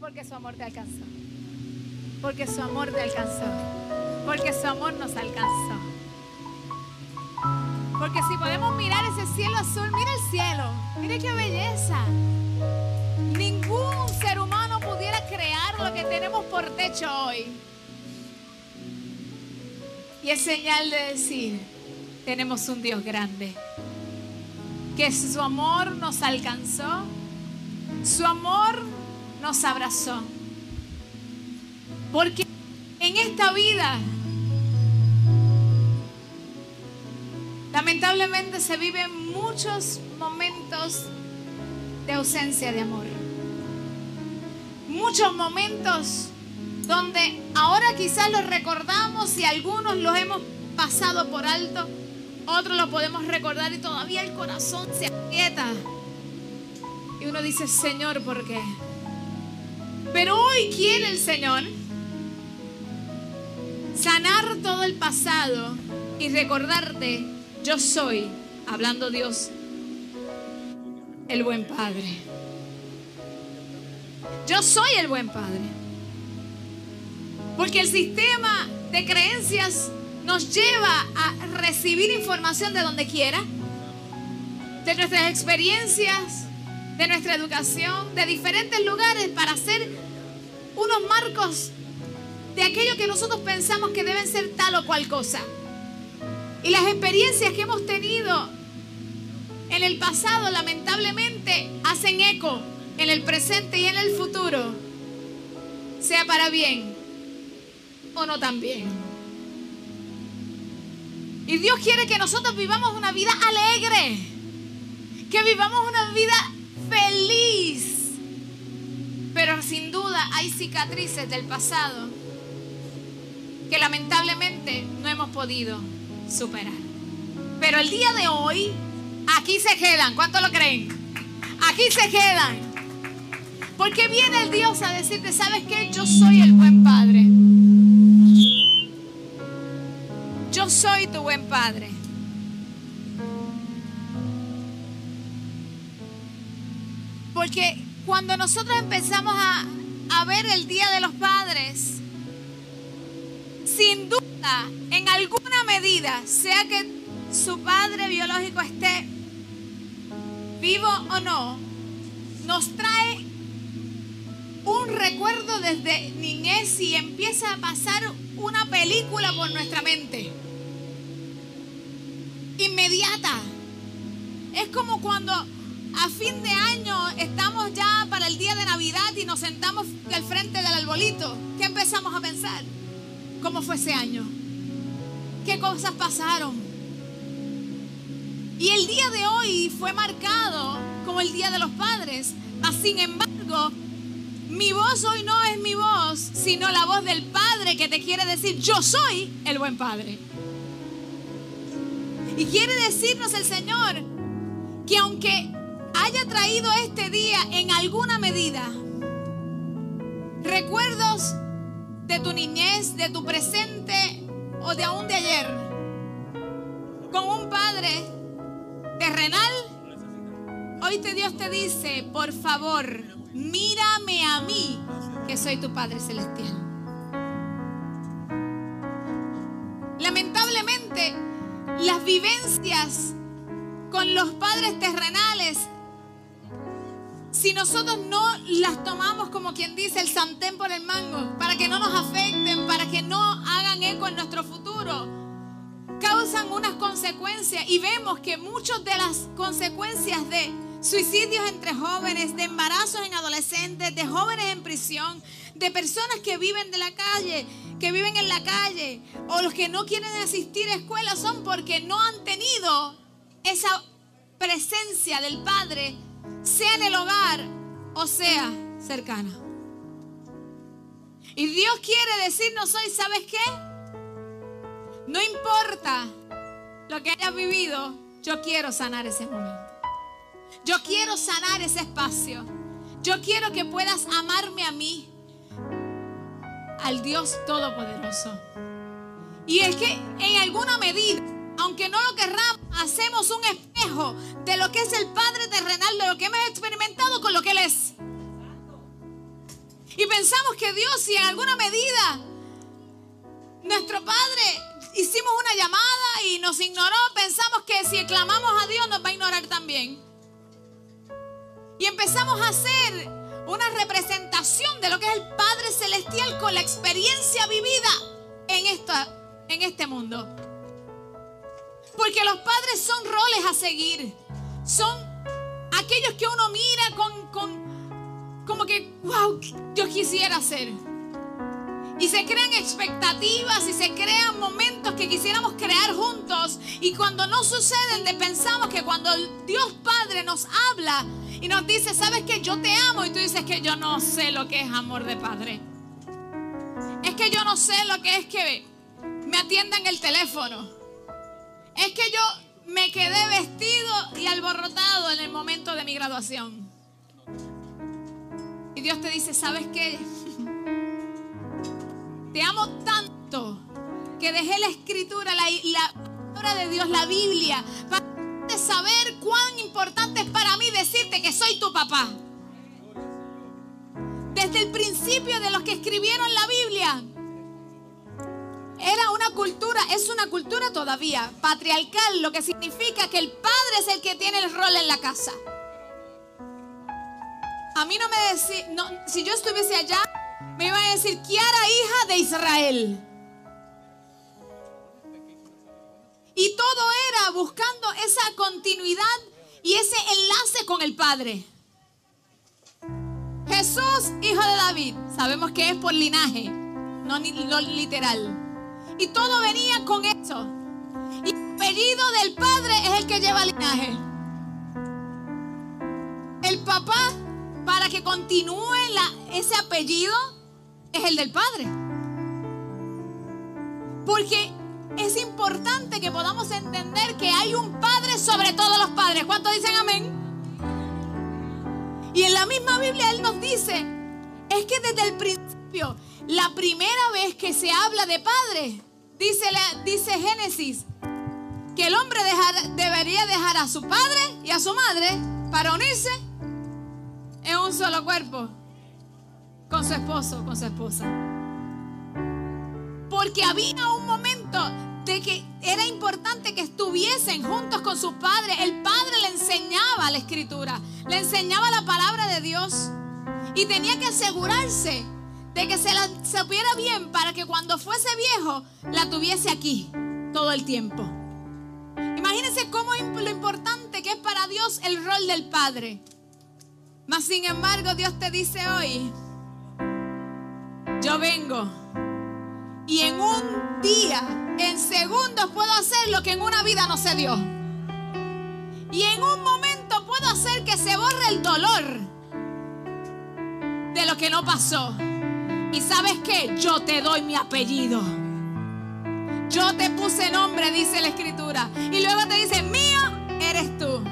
porque su amor te alcanzó. Porque su amor te alcanzó. Porque su amor nos alcanzó. Porque si podemos mirar ese cielo azul, mira el cielo. Mire qué belleza. Ningún ser humano pudiera crear lo que tenemos por techo hoy. Y es señal de decir, tenemos un Dios grande. Que su amor nos alcanzó. Su amor nos abrazó. Porque en esta vida, lamentablemente se viven muchos momentos de ausencia de amor. Muchos momentos donde ahora quizás los recordamos y algunos los hemos pasado por alto, otros los podemos recordar y todavía el corazón se aprieta. Y uno dice, Señor, ¿por qué? Pero hoy quiere el Señor sanar todo el pasado y recordarte, yo soy, hablando Dios, el buen Padre. Yo soy el buen Padre. Porque el sistema de creencias nos lleva a recibir información de donde quiera, de nuestras experiencias, de nuestra educación, de diferentes lugares para hacer unos marcos de aquello que nosotros pensamos que deben ser tal o cual cosa. Y las experiencias que hemos tenido en el pasado lamentablemente hacen eco en el presente y en el futuro, sea para bien o no tan bien. Y Dios quiere que nosotros vivamos una vida alegre, que vivamos una vida sin duda hay cicatrices del pasado que lamentablemente no hemos podido superar. Pero el día de hoy, aquí se quedan. ¿Cuánto lo creen? Aquí se quedan. Porque viene el Dios a decirte, ¿sabes qué? Yo soy el buen Padre. Yo soy tu buen Padre. Porque cuando nosotros empezamos a, a ver el Día de los Padres, sin duda, en alguna medida, sea que su padre biológico esté vivo o no, nos trae un recuerdo desde niñez y empieza a pasar una película por nuestra mente. Inmediata. Es como cuando a fin de año estamos ya para el día de Navidad y nos sentamos al frente del arbolito. ¿Qué empezamos a pensar? ¿Cómo fue ese año? ¿Qué cosas pasaron? Y el día de hoy fue marcado como el Día de los Padres. Mas, sin embargo, mi voz hoy no es mi voz, sino la voz del Padre que te quiere decir, yo soy el buen Padre. Y quiere decirnos el Señor que aunque haya traído este día en alguna medida recuerdos de tu niñez, de tu presente o de aún de ayer, con un Padre terrenal, hoy te Dios te dice, por favor, mírame a mí, que soy tu Padre Celestial. Lamentablemente, las vivencias con los padres terrenales, si nosotros no las tomamos como quien dice el santén por el mango, para que no nos afecten, para que no hagan eco en nuestro futuro, causan unas consecuencias. Y vemos que muchas de las consecuencias de suicidios entre jóvenes, de embarazos en adolescentes, de jóvenes en prisión, de personas que viven de la calle, que viven en la calle, o los que no quieren asistir a escuelas son porque no han tenido esa presencia del Padre, sea en el hogar o sea cercana. Y Dios quiere decirnos hoy, ¿sabes qué? No importa lo que hayas vivido, yo quiero sanar ese momento. Yo quiero sanar ese espacio. Yo quiero que puedas amarme a mí, al Dios Todopoderoso. Y es que en alguna medida, aunque no lo querramos, hacemos un espejo de lo que es el Padre terrenal, de lo que hemos experimentado con lo que Él es. Y pensamos que Dios, si en alguna medida nuestro Padre hicimos una llamada y nos ignoró, pensamos que si clamamos a Dios nos va a ignorar también. Y empezamos a hacer una representación de lo que es el Padre Celestial con la experiencia vivida en, esta, en este mundo. Porque los padres son roles a seguir. Son aquellos que uno mira con, con como que, wow, yo quisiera ser. Y se crean expectativas y se crean momentos que quisiéramos crear juntos. Y cuando no suceden, de pensamos que cuando Dios Padre nos habla y nos dice, sabes que yo te amo, y tú dices que yo no sé lo que es amor de Padre. Es que yo no sé lo que es que me atiendan el teléfono. Es que yo me quedé vestido y alborotado en el momento de mi graduación. Y Dios te dice, ¿sabes qué? Te amo tanto que dejé la escritura, la, palabra de Dios, la Biblia, para saber cuán importante es para mí decirte que soy tu papá. Desde el principio de los que escribieron la Biblia, era una cultura, es una cultura todavía patriarcal, lo que significa que el padre es el que tiene el rol en la casa. A mí no me decía, no, si yo estuviese allá, me iban a decir, Kiara, hija de Israel. Y todo era buscando esa continuidad y ese enlace con el Padre. Jesús, hijo de David, sabemos que es por linaje, no, no literal. Y todo venía con eso. Y el apellido del Padre es el que lleva linaje. El papá, para que continúe ese apellido, es el del Padre. Porque es importante que podamos entender que hay un Padre sobre todos los padres. ¿Cuántos dicen amén? Y en la misma Biblia Él nos dice, es que desde el principio, la primera vez que se habla de Padre, dice, Génesis, que el hombre debería dejar a su padre y a su madre para unirse en un solo cuerpo con su esposo, con su esposa. Porque había un momento de que era importante que estuviesen juntos con su padre. El padre le enseñaba la escritura, le enseñaba la palabra de Dios y tenía que asegurarse de que se la supiera bien para que cuando fuese viejo la tuviese aquí todo el tiempo. Imagínense cómo lo importante que es para Dios el rol del padre. Mas sin embargo Dios te dice hoy, yo vengo y en un día, en segundos puedo hacer lo que en una vida no se dio. Y en un momento puedo hacer que se borre el dolor de lo que no pasó. Y sabes qué, yo te doy mi apellido. Yo te puse nombre, dice la escritura. Y luego te dice, mío eres tú.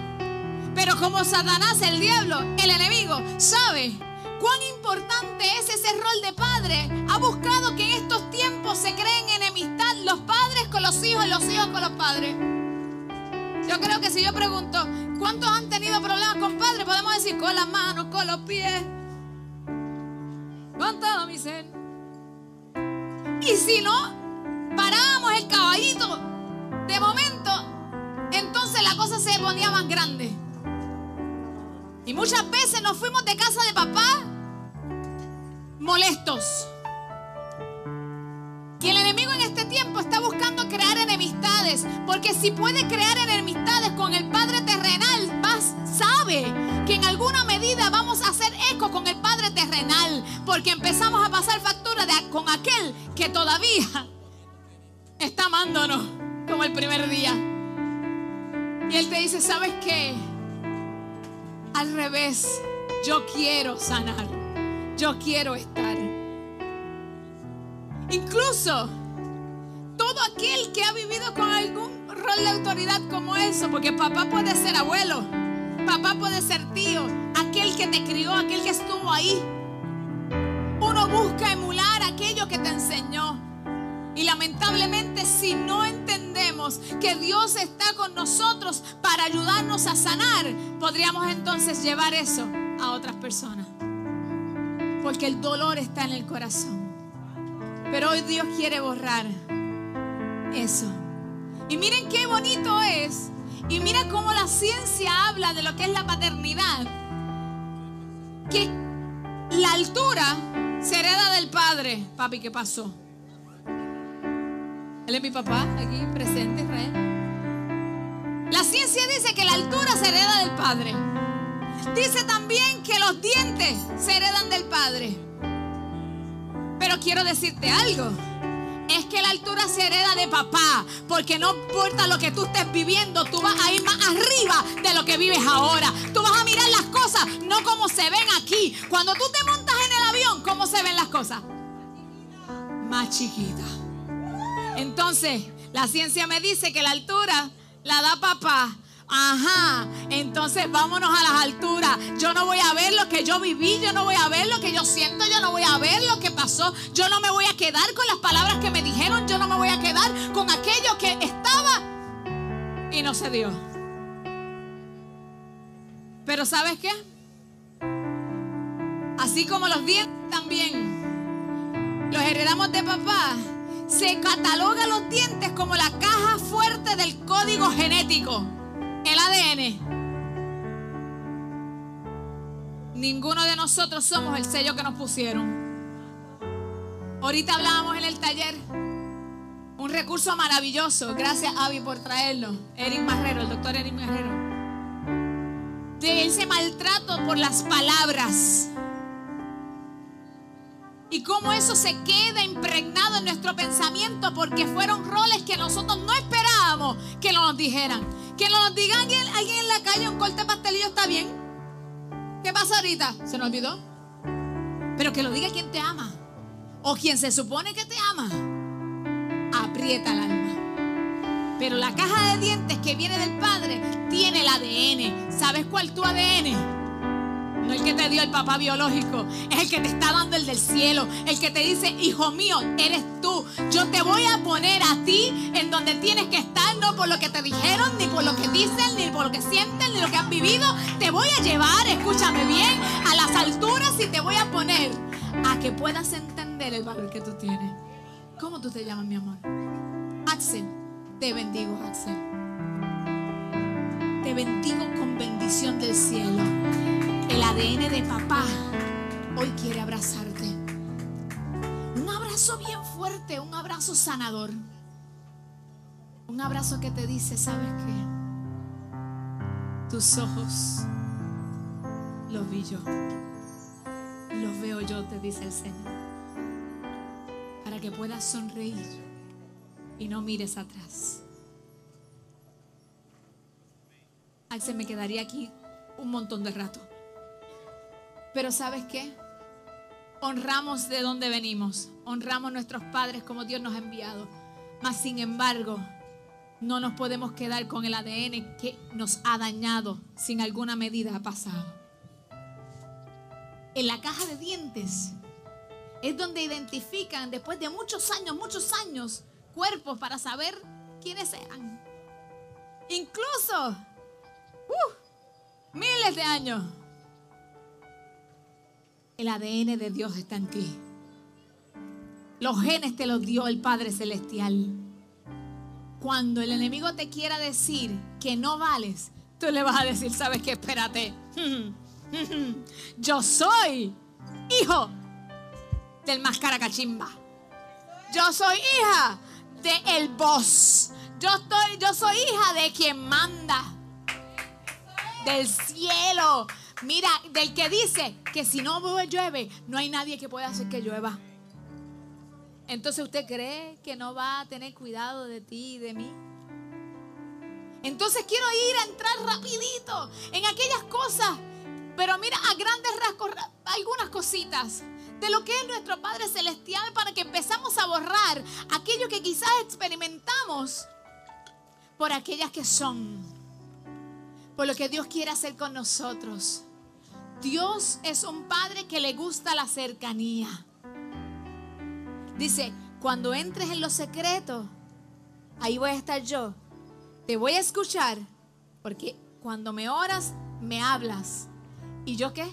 Pero como Satanás, el diablo, el enemigo, sabe cuán importante es ese rol de padre. Ha buscado que en estos tiempos se creen enemistad los padres con los hijos y los hijos con los padres. Yo creo que si yo pregunto, ¿cuántos han tenido problemas con padres? Podemos decir con las manos, con los pies, con mi ser. Y si no, parábamos el caballito de momento, entonces la cosa se ponía más grande. Y muchas veces nos fuimos de casa de papá molestos. Que el enemigo en este tiempo está buscando crear enemistades, porque si puede crear enemistades con el Padre terrenal, más sabe que en alguna medida vamos a hacer eco con el Padre terrenal, porque empezamos a pasar factura con aquel que todavía está amándonos como el primer día. Y él te dice, ¿sabes qué? Al revés, yo quiero sanar. Yo quiero estar. Incluso todo aquel que ha vivido con algún rol de autoridad como eso, porque papá puede ser abuelo, papá puede ser tío, aquel que te crió, aquel que estuvo ahí. Uno busca emular aquello que te enseñó. Y lamentablemente si no entendemos que Dios está con nosotros para ayudarnos a sanar, podríamos entonces llevar eso a otras personas. Porque el dolor está en el corazón. Pero hoy Dios quiere borrar eso. Y miren qué bonito es. Y mira cómo la ciencia habla de lo que es la paternidad. Que la altura se hereda del padre. Papi, ¿qué pasó? Él es mi papá, aquí presente, Israel. La ciencia dice que la altura se hereda del padre. Dice también que los dientes se heredan del padre. Quiero decirte algo es que la altura se hereda de papá, porque no importa lo que tú estés viviendo, tú vas a ir más arriba de lo que vives ahora. Tú vas a mirar las cosas no como se ven aquí. Cuando tú te montas en el avión, ¿cómo se ven las cosas? Más chiquita. Entonces, la ciencia me dice que la altura la da papá Ajá, entonces vámonos a las alturas. Yo no voy a ver lo que yo viví, yo no voy a ver lo que yo siento, yo no voy a ver lo que pasó. Yo no me voy a quedar con las palabras que me dijeron, yo no me voy a quedar con aquello que estaba y no se dio. Pero ¿sabes qué? Así como los dientes también los heredamos de papá, se cataloga los dientes como la caja fuerte del código genético el ADN. Ninguno de nosotros somos el sello que nos pusieron. Ahorita hablábamos en el taller. Un recurso maravilloso. Gracias, Avi, por traerlo. Eric Marrero, el doctor Eric Marrero. De ese maltrato por las palabras. Y cómo eso se queda impregnado en nuestro pensamiento porque fueron roles que nosotros no esperábamos que nos dijeran. Que nos diga alguien, alguien en la calle un corte pastelillo está bien. ¿Qué pasa ahorita? ¿Se nos olvidó? Pero que lo diga quien te ama. O quien se supone que te ama. Aprieta el alma. Pero la caja de dientes que viene del Padre tiene el ADN. ¿Sabes cuál tu ADN? No el que te dio el papá biológico, es el que te está dando el del cielo, el que te dice, hijo mío, eres tú. Yo te voy a poner a ti en donde tienes que estar, no por lo que te dijeron, ni por lo que dicen, ni por lo que sienten, ni lo que han vivido. Te voy a llevar, escúchame bien, a las alturas y te voy a poner a que puedas entender el valor que tú tienes. ¿Cómo tú te llamas, mi amor? Axel, te bendigo, Axel. Te bendigo con bendición del cielo el ADN de papá hoy quiere abrazarte. Un abrazo bien fuerte, un abrazo sanador. Un abrazo que te dice, ¿sabes qué? Tus ojos los vi yo. Los veo yo, te dice el Señor. Para que puedas sonreír y no mires atrás. se me quedaría aquí un montón de rato. Pero ¿sabes qué? Honramos de donde venimos, honramos a nuestros padres como Dios nos ha enviado. Mas sin embargo, no nos podemos quedar con el ADN que nos ha dañado sin alguna medida ha pasado. En la caja de dientes es donde identifican después de muchos años, muchos años, cuerpos para saber quiénes eran. Incluso uh, miles de años el ADN de Dios está en ti. Los genes te los dio el Padre Celestial. Cuando el enemigo te quiera decir que no vales, tú le vas a decir, ¿sabes qué? Espérate. Yo soy hijo del máscara cachimba. Yo soy hija de el boss. Yo, estoy, yo soy hija de quien manda. Del cielo. Mira, del que dice que si no llueve, no hay nadie que pueda hacer que llueva. Entonces usted cree que no va a tener cuidado de ti y de mí. Entonces quiero ir a entrar rapidito en aquellas cosas, pero mira a grandes rasgos algunas cositas de lo que es nuestro Padre Celestial para que empezamos a borrar aquello que quizás experimentamos por aquellas que son, por lo que Dios quiere hacer con nosotros. Dios es un padre que le gusta la cercanía. Dice, cuando entres en lo secreto, ahí voy a estar yo. Te voy a escuchar, porque cuando me oras, me hablas. ¿Y yo qué?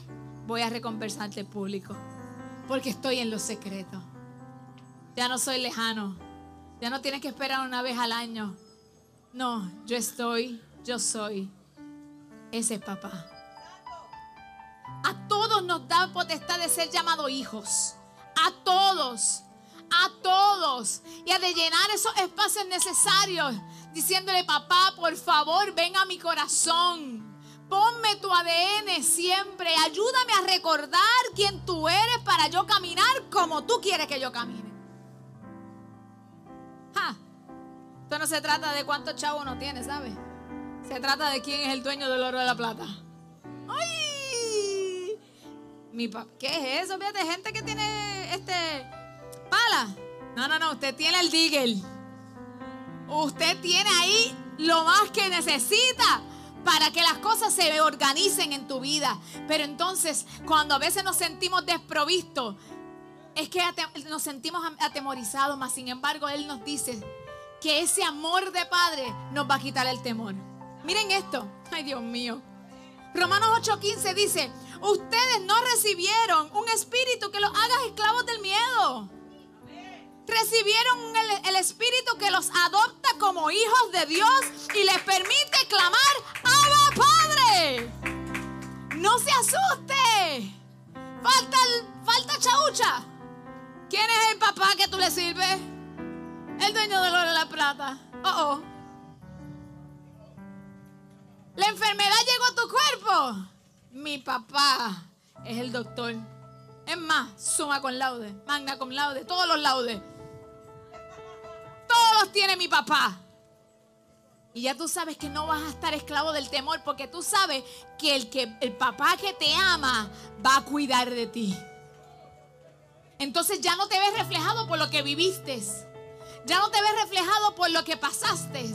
Voy a recompensarte público. Porque estoy en lo secreto. Ya no soy lejano. Ya no tienes que esperar una vez al año. No, yo estoy, yo soy. Ese es papá. A todos nos da potestad de ser llamados hijos. A todos. A todos. Y a de llenar esos espacios necesarios. Diciéndole, papá, por favor, ven a mi corazón. Ponme tu ADN siempre. Ayúdame a recordar quién tú eres para yo caminar como tú quieres que yo camine. Esto no se trata de cuántos chavos uno tiene, ¿sabes? Se trata de quién es el dueño del oro de la plata. ¡Ay! Mi ¿Qué es eso? Fíjate, gente que tiene este. No, no, no, usted tiene el digger. Usted tiene ahí lo más que necesita para que las cosas se organicen en tu vida. Pero entonces, cuando a veces nos sentimos desprovistos, es que nos sentimos atemorizados, mas sin embargo Él nos dice que ese amor de Padre nos va a quitar el temor. Miren esto, ay Dios mío. Romanos 8:15 dice, ustedes no recibieron un espíritu que los haga esclavos del miedo. Recibieron el, espíritu que los adopta como hijos de Dios y les permite clamar, Abba Padre. No se asuste. Falta, falta chaucha. ¿Quién es el papá que tú le sirves? El dueño del oro de la plata. Oh, oh. La enfermedad llegó a tu cuerpo. Mi papá es el doctor. Es más, suma con laude, magna con laude, todos los laudes. Tiene mi papá. Y ya tú sabes que no vas a estar esclavo del temor porque tú sabes que el, que el papá que te ama va a cuidar de ti. Entonces ya no te ves reflejado por lo que viviste. Ya no te ves reflejado por lo que pasaste.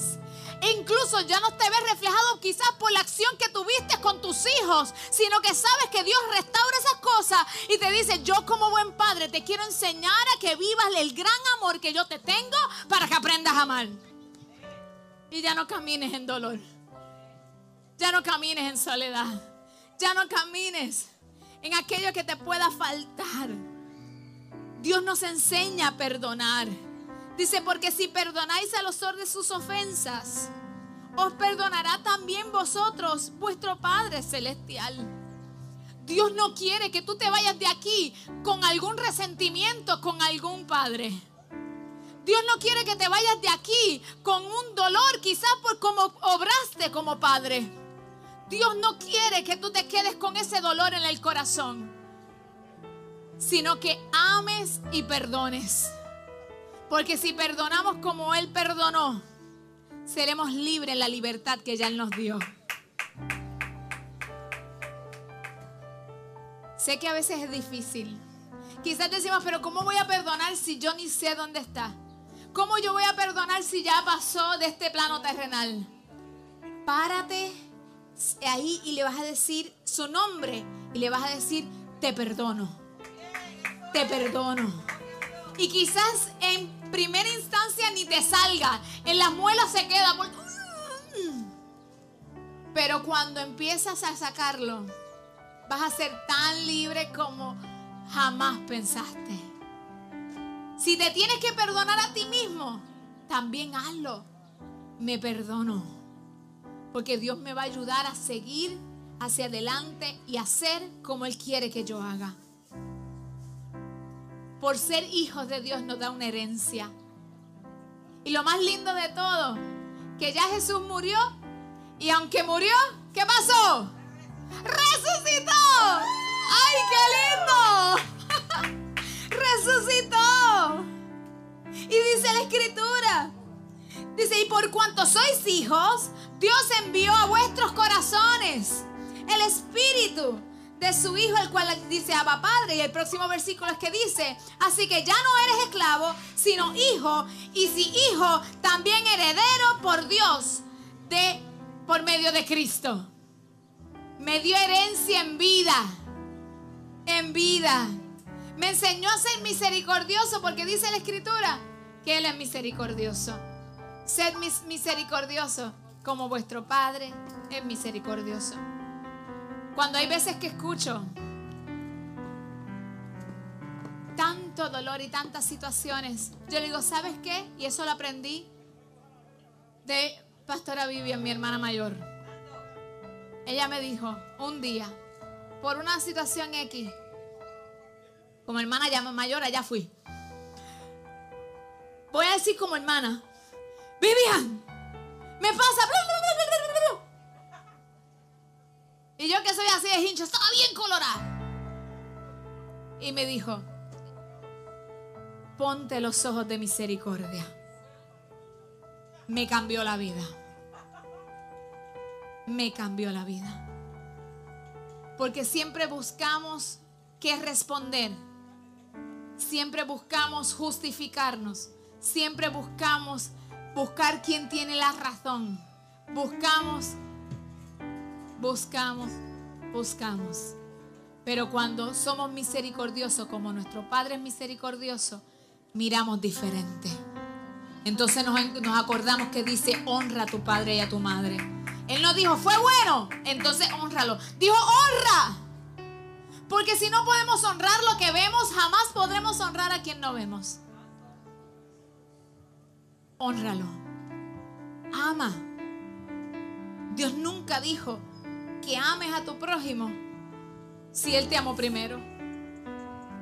Incluso ya no te ves reflejado quizás por la acción que tuviste con tus hijos, sino que sabes que Dios restaura esas cosas y te dice, yo como buen padre te quiero enseñar a que vivas el gran amor que yo te tengo para que aprendas a amar. Y ya no camines en dolor. Ya no camines en soledad. Ya no camines en aquello que te pueda faltar. Dios nos enseña a perdonar. Dice, porque si perdonáis a los sordos sus ofensas, os perdonará también vosotros, vuestro Padre Celestial. Dios no quiere que tú te vayas de aquí con algún resentimiento con algún padre. Dios no quiere que te vayas de aquí con un dolor, quizás por cómo obraste como padre. Dios no quiere que tú te quedes con ese dolor en el corazón sino que ames y perdones. Porque si perdonamos como Él perdonó, seremos libres en la libertad que ya Él nos dio. Sé que a veces es difícil. Quizás decimos, pero ¿cómo voy a perdonar si yo ni sé dónde está? ¿Cómo yo voy a perdonar si ya pasó de este plano terrenal? Párate ahí y le vas a decir su nombre y le vas a decir, te perdono te perdono. Y quizás en primera instancia ni te salga, en las muelas se queda. Pero cuando empiezas a sacarlo, vas a ser tan libre como jamás pensaste. Si te tienes que perdonar a ti mismo, también hazlo. Me perdono. Porque Dios me va a ayudar a seguir hacia adelante y hacer como Él quiere que yo haga por ser hijos de Dios nos da una herencia. Y lo más lindo de todo, que ya Jesús murió y aunque murió, ¿qué pasó? ¡Resucitó! ¡Ay, qué lindo! ¡Resucitó! Y dice la escritura, dice, y por cuanto sois hijos, Dios envió a vuestros corazones el Espíritu de su hijo, el cual dice Abba Padre. Y el próximo versículo es que dice, así que ya no eres esclavo, sino hijo, y si hijo, también heredero por Dios, de, por medio de Cristo. Me dio herencia en vida, en vida. Me enseñó a ser misericordioso porque dice la escritura que Él es misericordioso. Sed misericordioso como vuestro Padre es misericordioso. Cuando hay veces que escucho, tanto dolor y tantas situaciones. Yo le digo, ¿sabes qué? Y eso lo aprendí de Pastora Vivian, mi hermana mayor. Ella me dijo un día, por una situación X, como hermana ya mayor, allá fui. Voy a decir como hermana, Vivian, me pasa. Y yo que soy así de hincho, estaba bien colorada. Y me dijo, ponte los ojos de misericordia. Me cambió la vida. Me cambió la vida. Porque siempre buscamos qué responder. Siempre buscamos justificarnos. Siempre buscamos buscar quién tiene la razón. Buscamos, buscamos, buscamos. Pero cuando somos misericordiosos, como nuestro Padre es misericordioso, miramos diferente. Entonces nos, acordamos que dice, honra a tu padre y a tu madre. Él no dijo, fue bueno, entonces honralo. Dijo, honra. Porque si no podemos honrar lo que vemos, jamás podremos honrar a quien no vemos. Honralo. Ama. Dios nunca dijo que ames a tu prójimo si Él te amó primero.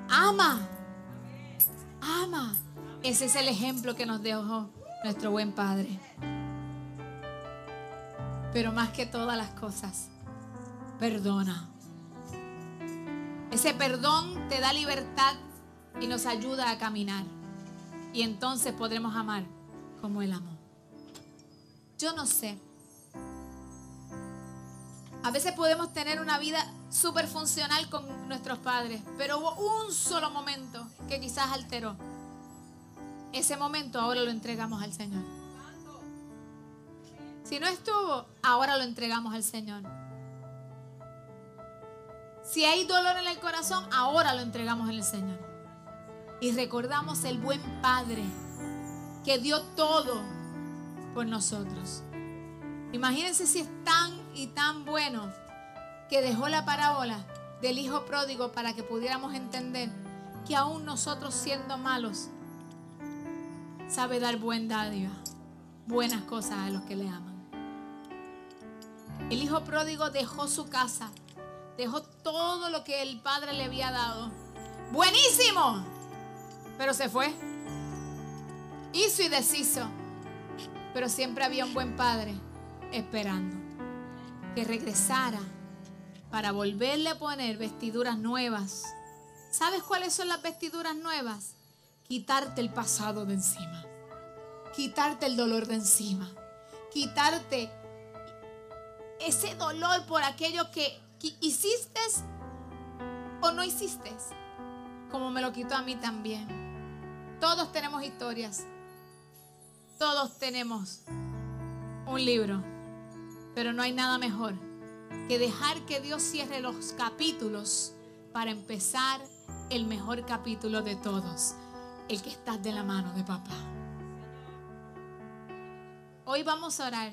Ama. Ama. Ese es el ejemplo que nos dejó nuestro buen Padre. Pero más que todas las cosas, perdona. Ese perdón te da libertad y nos ayuda a caminar. Y entonces podremos amar como Él amó. Yo no sé. A veces podemos tener una vida súper funcional con nuestros padres, pero hubo un solo momento que quizás alteró. Ese momento ahora lo entregamos al Señor. Si no estuvo, ahora lo entregamos al Señor. Si hay dolor en el corazón, ahora lo entregamos al Señor. Y recordamos el buen Padre que dio todo por nosotros. Imagínense si es tan y tan bueno que dejó la parábola del hijo pródigo para que pudiéramos entender que aún nosotros siendo malos, sabe dar buen dádiva, buenas cosas a los que le aman. El hijo pródigo dejó su casa, dejó todo lo que el padre le había dado. Buenísimo, pero se fue. Hizo y deshizo, pero siempre había un buen padre esperando que regresara para volverle a poner vestiduras nuevas. ¿Sabes cuáles son las vestiduras nuevas? Quitarte el pasado de encima. Quitarte el dolor de encima. Quitarte ese dolor por aquello que, hiciste o no hiciste. Como me lo quitó a mí también. Todos tenemos historias. Todos tenemos un libro. Pero no hay nada mejor que dejar que Dios cierre los capítulos para empezar el mejor capítulo de todos, el que estás de la mano de papá. Hoy vamos a orar.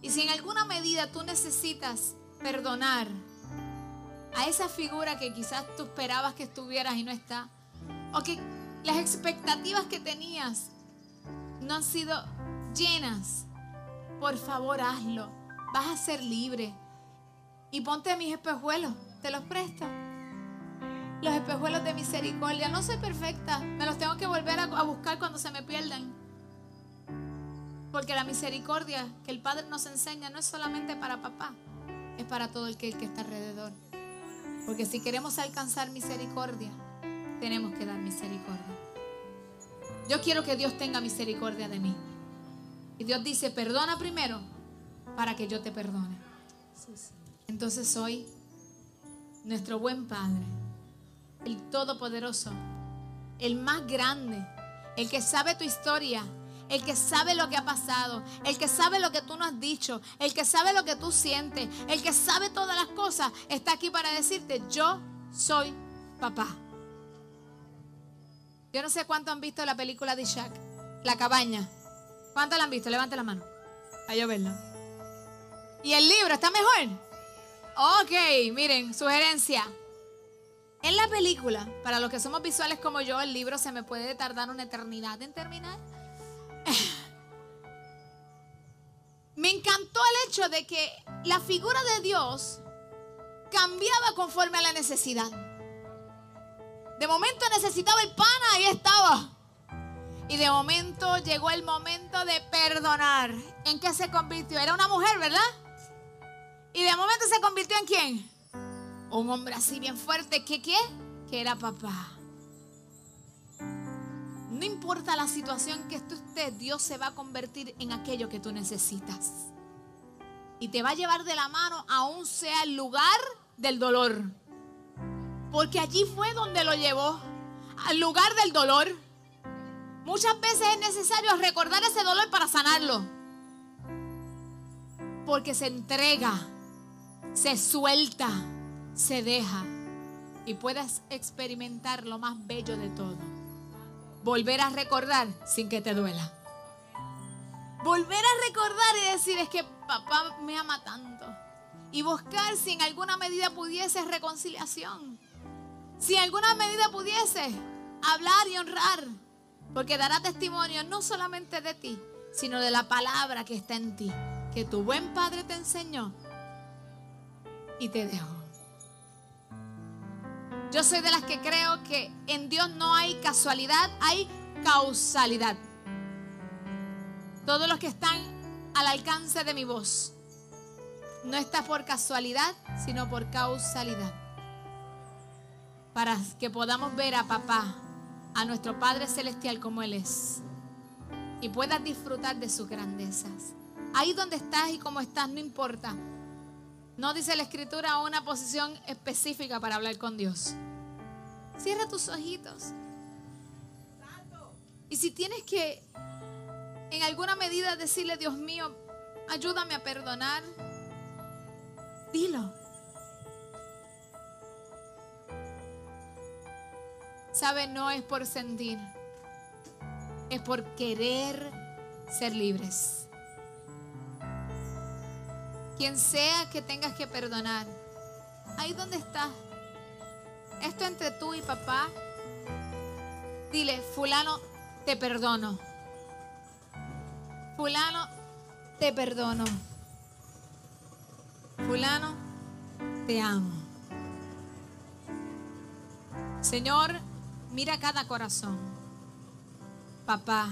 Y si en alguna medida tú necesitas perdonar a esa figura que quizás tú esperabas que estuvieras y no está, o que las expectativas que tenías no han sido llenas, por favor hazlo vas a ser libre. Y ponte mis espejuelos, te los presto. Los espejuelos de misericordia. No soy perfecta, me los tengo que volver a, buscar cuando se me pierdan. Porque la misericordia que el Padre nos enseña no es solamente para papá, es para todo el que, el que está alrededor. Porque si queremos alcanzar misericordia, tenemos que dar misericordia. Yo quiero que Dios tenga misericordia de mí. Y Dios dice, perdona primero para que yo te perdone. Entonces hoy, nuestro buen Padre, el Todopoderoso, el más grande, el que sabe tu historia, el que sabe lo que ha pasado, el que sabe lo que tú no has dicho, el que sabe lo que tú sientes, el que sabe todas las cosas, está aquí para decirte, yo soy papá. Yo no sé cuánto han visto la película de Isaac, La cabaña. ¿Cuánto la han visto? Levante la mano. A yo verla. ¿Y el libro está mejor? Ok, miren, sugerencia. En la película, para los que somos visuales como yo, el libro se me puede tardar una eternidad en terminar. Me encantó el hecho de que la figura de Dios cambiaba conforme a la necesidad. De momento necesitaba el pan, ahí estaba. Y de momento llegó el momento de perdonar. ¿En qué se convirtió? Era una mujer, ¿verdad? Y de momento se convirtió en quién? Un hombre así bien fuerte. ¿Qué qué? Que era papá. No importa la situación que esté, Dios se va a convertir en aquello que tú necesitas. Y te va a llevar de la mano aún sea el lugar del dolor. Porque allí fue donde lo llevó. Al lugar del dolor. Muchas veces es necesario recordar ese dolor para sanarlo. Porque se entrega, se suelta, se deja. Y puedas experimentar lo más bello de todo. Volver a recordar sin que te duela. Volver a recordar y decir es que papá me ama tanto. Y buscar si en alguna medida pudiese reconciliación. Si en alguna medida pudiese hablar y honrar porque dará testimonio no solamente de ti, sino de la palabra que está en ti, que tu buen padre te enseñó y te dejó. Yo soy de las que creo que en Dios no hay casualidad, hay causalidad. Todos los que están al alcance de mi voz, no está por casualidad, sino por causalidad. Para que podamos ver a papá a nuestro Padre Celestial como Él es y puedas disfrutar de sus grandezas. Ahí donde estás y como estás, no importa. No dice la Escritura una posición específica para hablar con Dios. Cierra tus ojitos. Y si tienes que, en alguna medida, decirle, Dios mío, ayúdame a perdonar, dilo. Sabe, no es por sentir, es por querer ser libres. Quien sea que tengas que perdonar, ahí donde estás, esto entre tú y papá, dile, fulano, te perdono. Fulano, te perdono. Fulano, te amo. Señor, Mira cada corazón. Papá,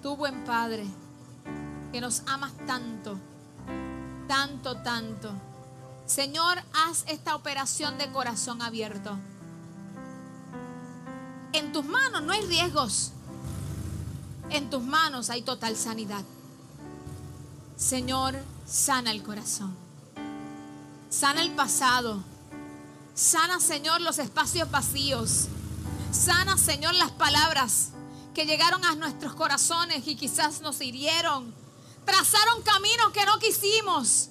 tu buen Padre, que nos amas tanto, tanto, tanto. Señor, haz esta operación de corazón abierto. En tus manos no hay riesgos. En tus manos hay total sanidad. Señor, sana el corazón. Sana el pasado. Sana, Señor, los espacios vacíos. Sana, Señor, las palabras que llegaron a nuestros corazones y quizás nos hirieron. Trazaron caminos que no quisimos.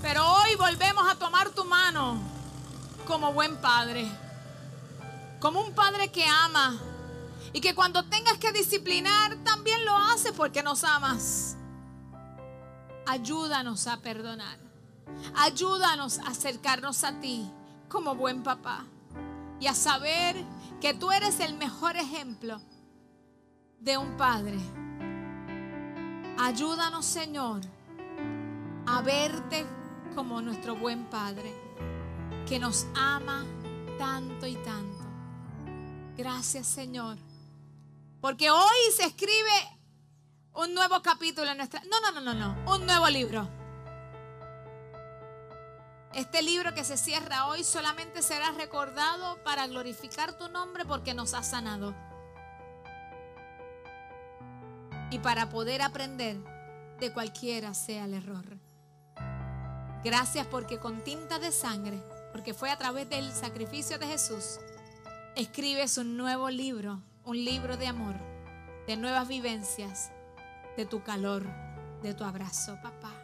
Pero hoy volvemos a tomar tu mano como buen padre. Como un padre que ama. Y que cuando tengas que disciplinar, también lo hace porque nos amas. Ayúdanos a perdonar. Ayúdanos a acercarnos a ti como buen papá. Y a saber que tú eres el mejor ejemplo de un padre. Ayúdanos, Señor, a verte como nuestro buen Padre, que nos ama tanto y tanto. Gracias, Señor. Porque hoy se escribe un nuevo capítulo en nuestra... No, no, no, no, no. Un nuevo libro. Este libro que se cierra hoy solamente será recordado para glorificar tu nombre porque nos ha sanado. Y para poder aprender de cualquiera sea el error. Gracias porque con tinta de sangre, porque fue a través del sacrificio de Jesús, escribes un nuevo libro, un libro de amor, de nuevas vivencias, de tu calor, de tu abrazo, papá.